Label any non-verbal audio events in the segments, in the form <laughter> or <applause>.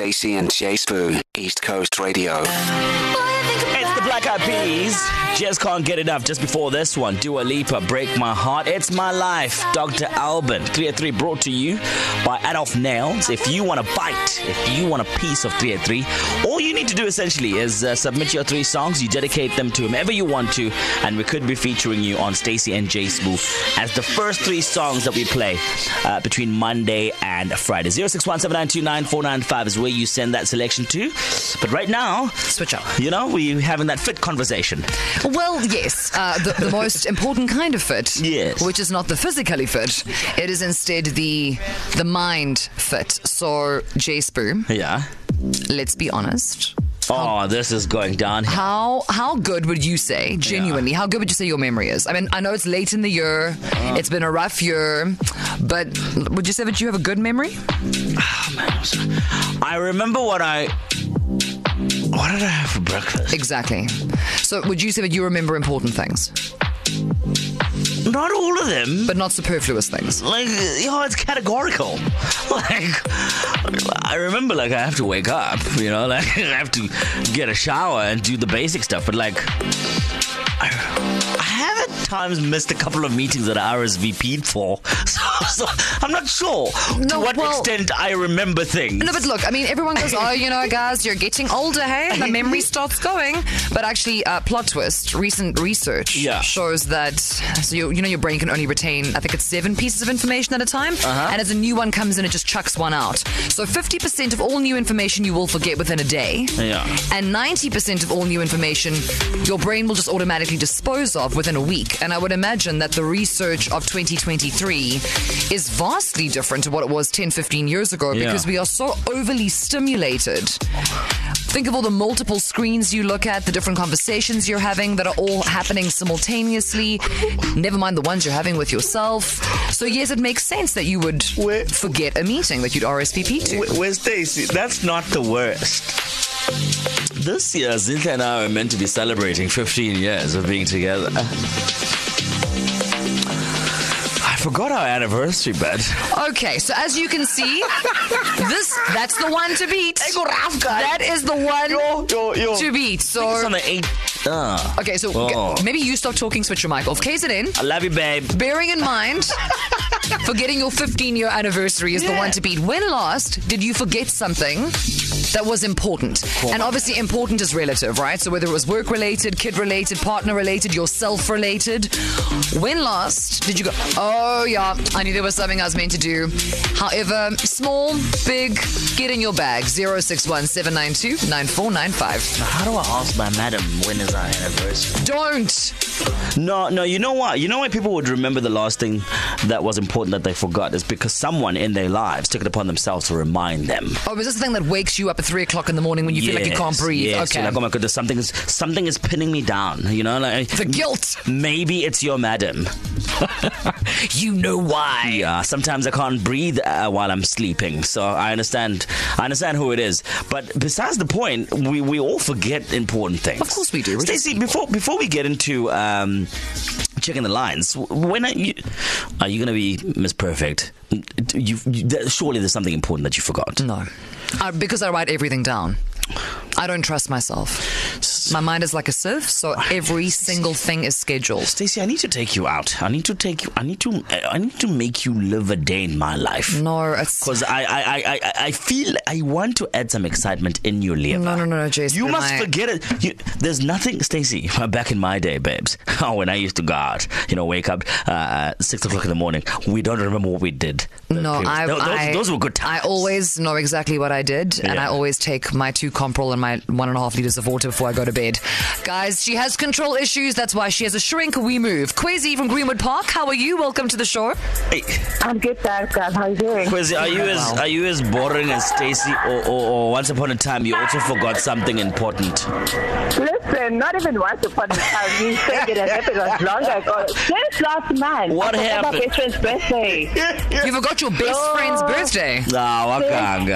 Stacey and J Sbu, East Coast Radio. The Black Eyed Peas. Just can't get enough. Just before this one, Dua Lipa, Break My Heart. It's My Life. Dr. Alban. 3 at 3 brought to you by Adolf Nails. If you want a bite, if you want a piece of 3 at 3, all you need to do essentially is uh, submit your three songs. You dedicate them to whomever you want to, and we could be featuring you on Stacey and J Sbu as the first three songs that we play uh, between Monday and Friday. 0617929495 is where you send that selection to. But right now, Switch up. you know, we're having that fit conversation. Well, yes, uh, the, the most important kind of fit. Yes. Which is not the physically fit. It is instead the the mind fit. So, J Sbu, Yeah. let's be honest. Oh, this is going down. How how good would you say, genuinely, how good would you say your memory is? I mean, I know it's late in the year, Uh-huh. it's been a rough year, but would you say that you have a good memory? <sighs> I remember what I. What did I have for breakfast? Exactly. So, would you say that you remember important things, Not all of them. but not superfluous things? like, you know, it's categorical. <laughs> Like, I remember, like, I have to wake up, you know, <laughs> like, I have to get a shower and do the basic stuff, but, like, I, at times missed a couple of meetings that I RSVP'd for, <laughs> so, so I'm not sure to what well- extent I remember things. No, but look, I mean, everyone goes, oh, you know, guys, you're getting older, hey? And the <laughs> memory starts going. But actually, uh, plot twist, recent research Yeah. shows that, so you, you know, your brain can only retain, I think it's seven pieces of information at a time. Uh-huh. And as a new one comes in, it just chucks one out. So 50% of all new information you will forget within a day. Yeah. And 90% of all new information your brain will just automatically dispose of within a week. And I would imagine that the research of 2023 is vastly different to what it was 10, 15 years ago Yeah. because we are so overly stimulated. Think of all the multiple screens you look at, the different conversations you're having that are all happening simultaneously. Never mind the ones you're having with yourself. So, yes, it makes sense that you would Where- forget a meeting that you'd RSVP to. Wh- Where's Stacey? That's not the worst. This year, Zinta and I are meant to be celebrating 15 years of being together. I forgot our anniversary, bud. Okay, so as you can see, this that's the one to beat. That is the one yo, yo. to beat. So It's on the 8th. Uh, okay, so Oh. maybe you stop talking, switch your mic off. KZN, I love you, babe. bearing in mind, <laughs> forgetting your 15 year anniversary is the one to beat. When last did you forget something that was important? And obviously, important is relative, right? So whether it was work related, kid related, partner related, yourself related. When last did you go, oh yeah, I knew there was something I was meant to do. However, small, big, get in your bag. 061 792 9495. How do I ask my madam when is our anniversary? Don't. No, no, you know what? You know why people would remember the last thing that was important that they forgot is because someone in their lives took it upon themselves to remind them. Oh, is this the thing that wakes you up at 3 o'clock in the morning when you feel like you can't breathe? Yes. okay. Like, oh my goodness, something is something is pinning me down. You know, like the guilt. maybe it's your madam. <laughs> <laughs> You know why. Yeah, sometimes I can't breathe uh, while I'm sleeping, so I understand. I understand who it is. But besides the point, we, we all forget important things. Of course we do. Stacey, before before we get into um, checking the lines, when are you are you going to be Miss Perfect? You, you, surely there's something important that you forgot. No. Because I write everything down. I don't trust myself. My mind is like a sieve, so every single thing is scheduled. Stacey, I need to take you out. I need to take you. I need to. I need to make you live a day in my life. No, it's. Because I, I, I, I, I feel I want to add some excitement in your life. No, no, no, no, Jason. You must I- forget it. You, there's nothing, Stacey. <laughs> Back in my day, babes, oh, <laughs> when I used to go out, you know, wake up uh, six o'clock in the morning, we don't remember what we did. No, I, those, I, those were good times. I always know exactly what I did, and I always take my two Compral and my one and a half liters of water before I go to bed. Guys, she has control issues. That's why she has a shrink. We move. Kwezi from Greenwood Park. How are you? Welcome to the show. Hey, I'm good, thanks, guys. How are you doing? Kwezi, are you as are you as boring as Stacey, or, or, or once upon a time you also forgot something important? Listen, Listen, not even once upon a time. You said it has happened was long ago. Just last month. What I happened? My best friend's birthday. <laughs> You forgot your best Oh. friend's birthday. No, Best wakanga.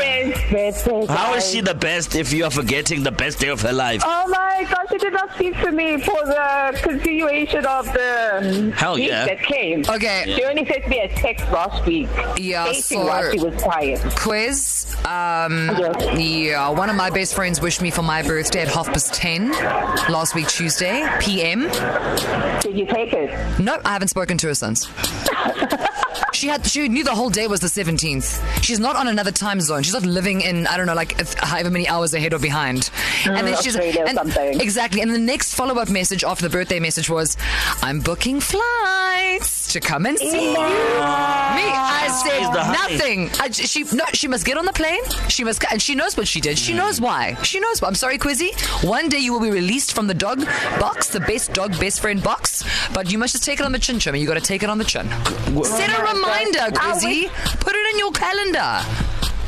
friend's birthday. How is she the best if you are forgetting the best day of her life? Oh my gosh, she did not speak to me for the continuation of the Hell week yeah. that came. Okay. She only sent me a text last week. Yeah, stating so- why she was quiet. Quiz. Um, Yes. yeah, one of my best friends wished me for my birthday at half past 10 last week, Tuesday, PM. Did you take it? No, I haven't spoken to her since. <laughs> She had. She knew the whole day was the seventeenth. She's not on another time zone. She's not living in I don't know, like however many hours ahead or behind. And then she's and- something. exactly. And the next follow up message after the birthday message was, "I'm booking flights to come and see you." Me, I said nothing. I, she no, she must get on the plane. She must, and she knows what she did. She knows why. She knows. why. I'm sorry, Quizzy. One day you will be released from the dog box, the best dog best friend box, but you must just take it on the chin, chum. You got to take it on the chin. Set a reminder, Quizzy. Put it in your calendar.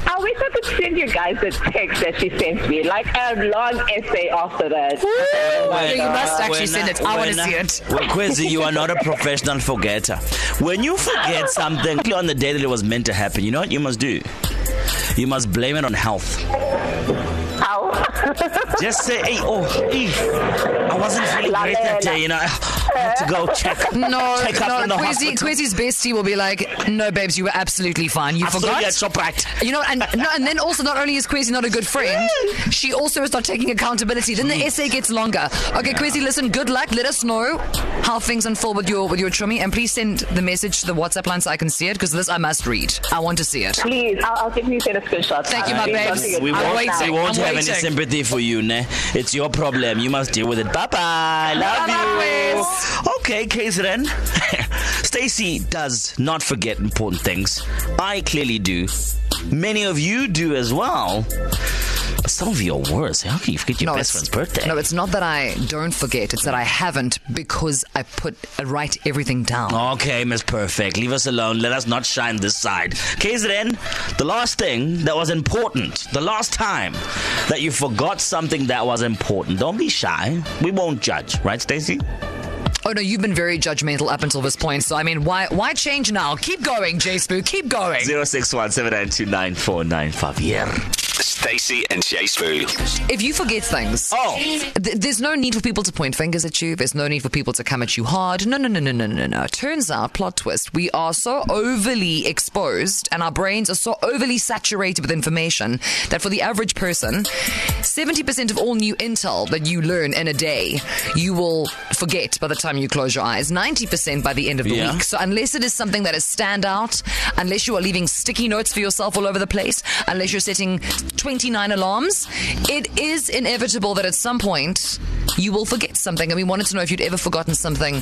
I wish I could send you guys the text that she sent me, like a long essay after that. you must actually When, send it. uh, I want to see uh, it. Well, Quizzy, you are not a professional forgetter. When you forget something on the day that it was meant to happen, you know what you must do? You must blame it on health. How? Just say, hey, oh, hey, I wasn't feeling great that day, you know. I had to go check. No, check up in the no. Quizzy, hospital. Quizzy's bestie will be like, "No, babes, you were absolutely fine. You I saw forgot." you at ShopRite. You know, and no, and then also not only is Quizzy not a good friend, mm. she also is not taking accountability. Then the mm. essay gets longer. Okay, Quizzy, listen. Good luck. Let us know how things unfold with your with your trimmy, and please send the message to the WhatsApp line so I can see it because this I must read. I want to see it. Please, I'll, I'll give you send a screenshot. Thank you, I'll my screenshot babes. We won't, we won't I'm have any waiting. sympathy for you, ne? It's your problem. You must deal with it. Bye bye. Love Bye-bye, you. Okay, KZN. <laughs> Stacey does not forget important things. I clearly do. Many of you do as well. Some of your worse. How can you forget your best friend's birthday? No, it's not that I don't forget. It's that I haven't because I put I write everything down. Okay, Miss Perfect. Leave us alone. Let us not shine this side. KZN, the last thing that was important, the last time that you forgot something that was important, don't be shy. We won't judge, right, Stacey? Oh no, you've been very judgmental up until this point. So I mean, why why change now? Keep going, J Sbu. Keep going. 061 Yeah. Stacy and Sbu. If you forget things, Oh. th- there's no need for people to point fingers at you. There's no need for people to come at you hard. No, no, no, no, no, no, no. Turns out, plot twist, we are so overly exposed and our brains are so overly saturated with information that for the average person, 70% of all new intel that you learn in a day, you will forget by the time you close your eyes. 90% by the end of the Yeah. week. So unless it is something that is standout, unless you are leaving sticky notes for yourself all over the place, unless you're setting 29 alarms, it is inevitable that at some point you will forget something. And we wanted to know if you'd ever forgotten something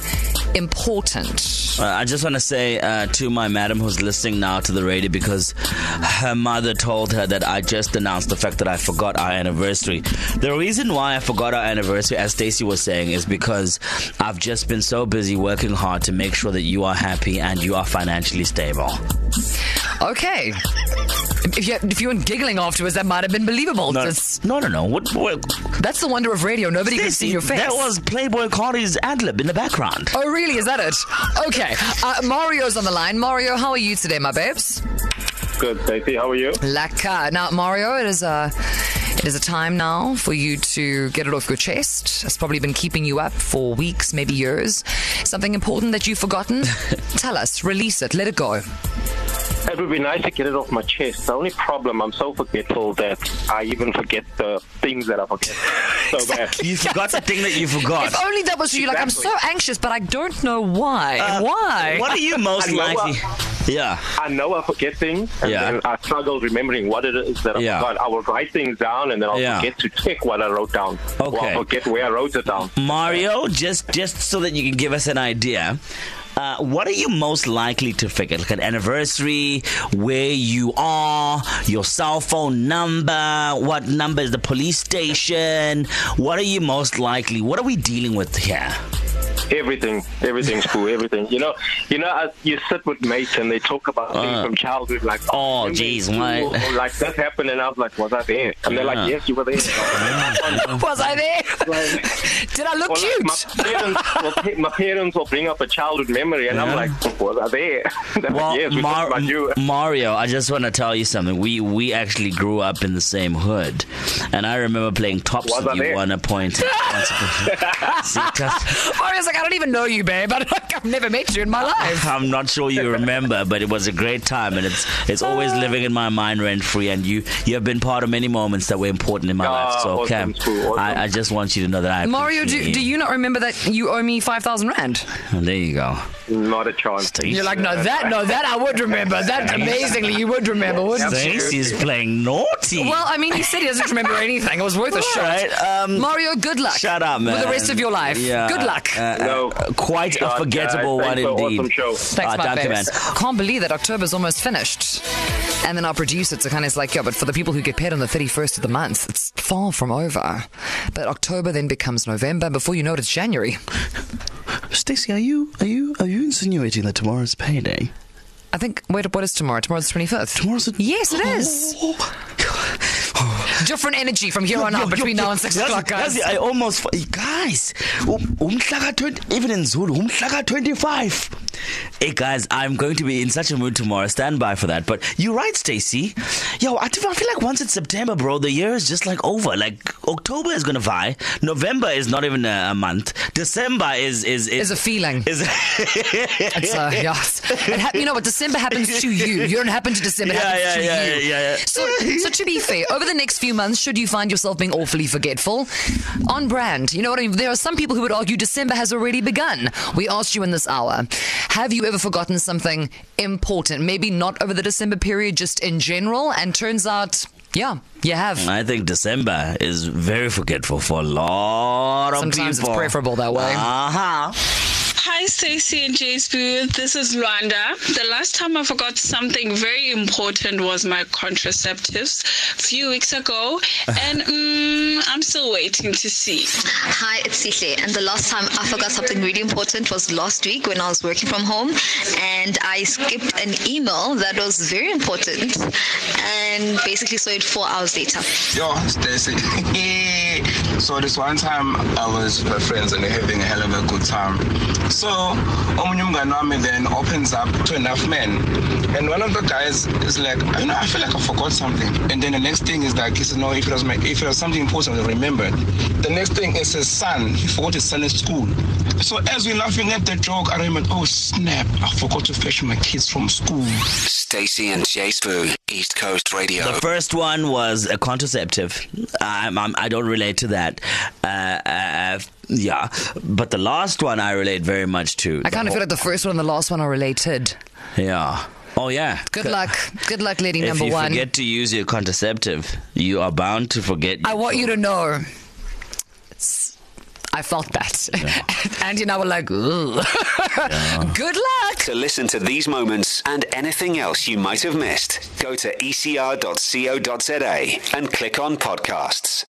important. Uh, I just want to say uh, to my madam who's listening now to the radio because her mother told her that I just announced the fact that I forgot our anniversary. The reason why I forgot our anniversary, as Stacey was saying, is because I've just been so busy working hard to make sure that you are happy and you are financially stable. Okay. If you, if you weren't giggling afterwards, that might have been believable. No, That's- no, no. no. What, what, That's the wonder of radio. Nobody can see your face. That was Playboi Carti's ad lib in the background. Oh, really? Is that it? Okay. Uh, Mario's on the line. Mario, how are you today, my babes? Good, Stacey. How are you? Laka. Now, Mario, it is a it is a time now for you to get it off your chest. It's probably been keeping you up for weeks, maybe years. Something important that you've forgotten? <laughs> Tell us. Release it. Let it go. It would be nice to get it off my chest. The only problem, I'm so forgetful that I even forget the things that I forget. So bad. You forgot the thing that you forgot. If only that was you. Like, I'm so anxious, but I don't know why. Uh, why? What are you most I likely? Yeah. I know I forget things, and Yeah. then I struggle remembering what it is that I Yeah. forgot. I will write things down, and then I'll Yeah. forget to check what I wrote down. Or Okay. I'll forget where I wrote it down. Mario, just just so that you can give us an idea. Uh, what are you most likely to forget? Like an anniversary, where you are, your cell phone number, what number is the police station? What are you most likely? What are we dealing with here? Everything, everything's <laughs> cool. Everything. You know, you know. I, you sit with mates and they talk about things Uh. from childhood, like Oh, jeez, school, what? Like that happened, and I was like, was I there? And they're Yeah. like, yes, you were there. <laughs> Was I there? Like, Did I look or like cute? my parents, will, my parents will bring up a childhood memory, and I'm Yeah. like, was I there? They're like, Well, yes, we Mar- about you. Mario, I just want to tell you something. We we actually grew up in the same hood, and I remember playing tops Was with I you there? one a point. <laughs> See, tough- Mario's like, I don't even know you, babe. I don't, I've never met you in my life. <laughs> I'm not sure you remember, but it was a great time, and it's it's always living in my mind rent free. And you you have been part of many moments that were important in my Ah, life. So, awesome, Cam, awesome. I, I just want you to know that I Mario, do, appreciate do you not remember that you owe me 5,000 Rand? There you go. Not a chance. You're like, no, that, no, that I would remember. That <laughs> amazingly you would remember, wouldn't you? Stacey's playing naughty. Well, I mean, he said he doesn't remember anything. It was worth a All shot. right, um, Mario, good luck. Shut up, man. With the rest of your life. Yeah. Good luck. Uh, No. uh, quite Shot, a forgettable guys. one Thanks for indeed. awesome show. Thanks, Ah, my danke, man. babes. Can't believe that October's almost finished. And then our producer to kind of like, yeah, but for the people who get paid on the 31st of the month, it's far from over. But October then becomes November. Before you know it, it's January. <laughs> Stacey, are you are you are you insinuating that tomorrow's payday? I think, wait, what is tomorrow? Tomorrow's the 25th. Tomorrow's a- Yes, it is. Oh, <sighs> Different energy from here on out between now and 6 Yazi- o'clock, guys. I almost guys um- umhlaka 20 even in Zulu umhlaka 25 Hey guys, I'm going to be in such a mood tomorrow. Stand by for that. But you're right, Stacey. Yo, I feel like once it's September, bro, the year is just like over. Like October is gonna fly. November is not even a, a month. December is is Is a feeling. Is <laughs> It's, uh, yes. It ha- you know what? December happens to you. You don't happen to December. It Yeah, happens yeah, to yeah, you. yeah, yeah. So, so to be fair, over the next few months, should you find yourself being awfully forgetful, on brand, you know what I mean? There are some people who would argue December has already begun. We asked you in this hour, have you ever forgotten something important? Maybe not over the December period, just in general. And turns out, yeah, you have. I think December is very forgetful for a lot of people. Sometimes it's preferable that way. Uh-huh. Hi, Stacey and J Sbu. This is Luanda. The last time I forgot something very important was my contraceptives a few weeks ago, <sighs> and mm, I'm still waiting to see. Hi, it's Sihle. And the last time I forgot something really important was last week when I was working from home and I skipped an email that was very important and basically saw it four hours later. Yo, Stacey. <laughs> so this one time I was with my friends and we're having a hell of a good time. So omunye then opens up to enough men. And one of the guys is like, you know, I feel like I forgot something. And then the next thing is like, he said, no, if it was my, if it was something important, I remember. The next thing is his son. He forgot his son at school. So as we're laughing at the joke, I remember, oh snap, I forgot to fetch my kids from school. Stacey and J Sbu, East Coast Radio. The first one was a contraceptive. I'm, I'm, I don't relate to that. Uh, uh, yeah, but the last one I relate very much to. I kind of feel like the first one and the last one are related. Yeah. Oh yeah. Good luck. Good luck, lady If number you one. forget to use your contraceptive, you are bound to forget. I want you to know. It's, I felt that. Andy <laughs> and I were like, ooh. <laughs> Good luck. To listen to these moments and anything else you might have missed, go to ecr.co.za and click on podcasts.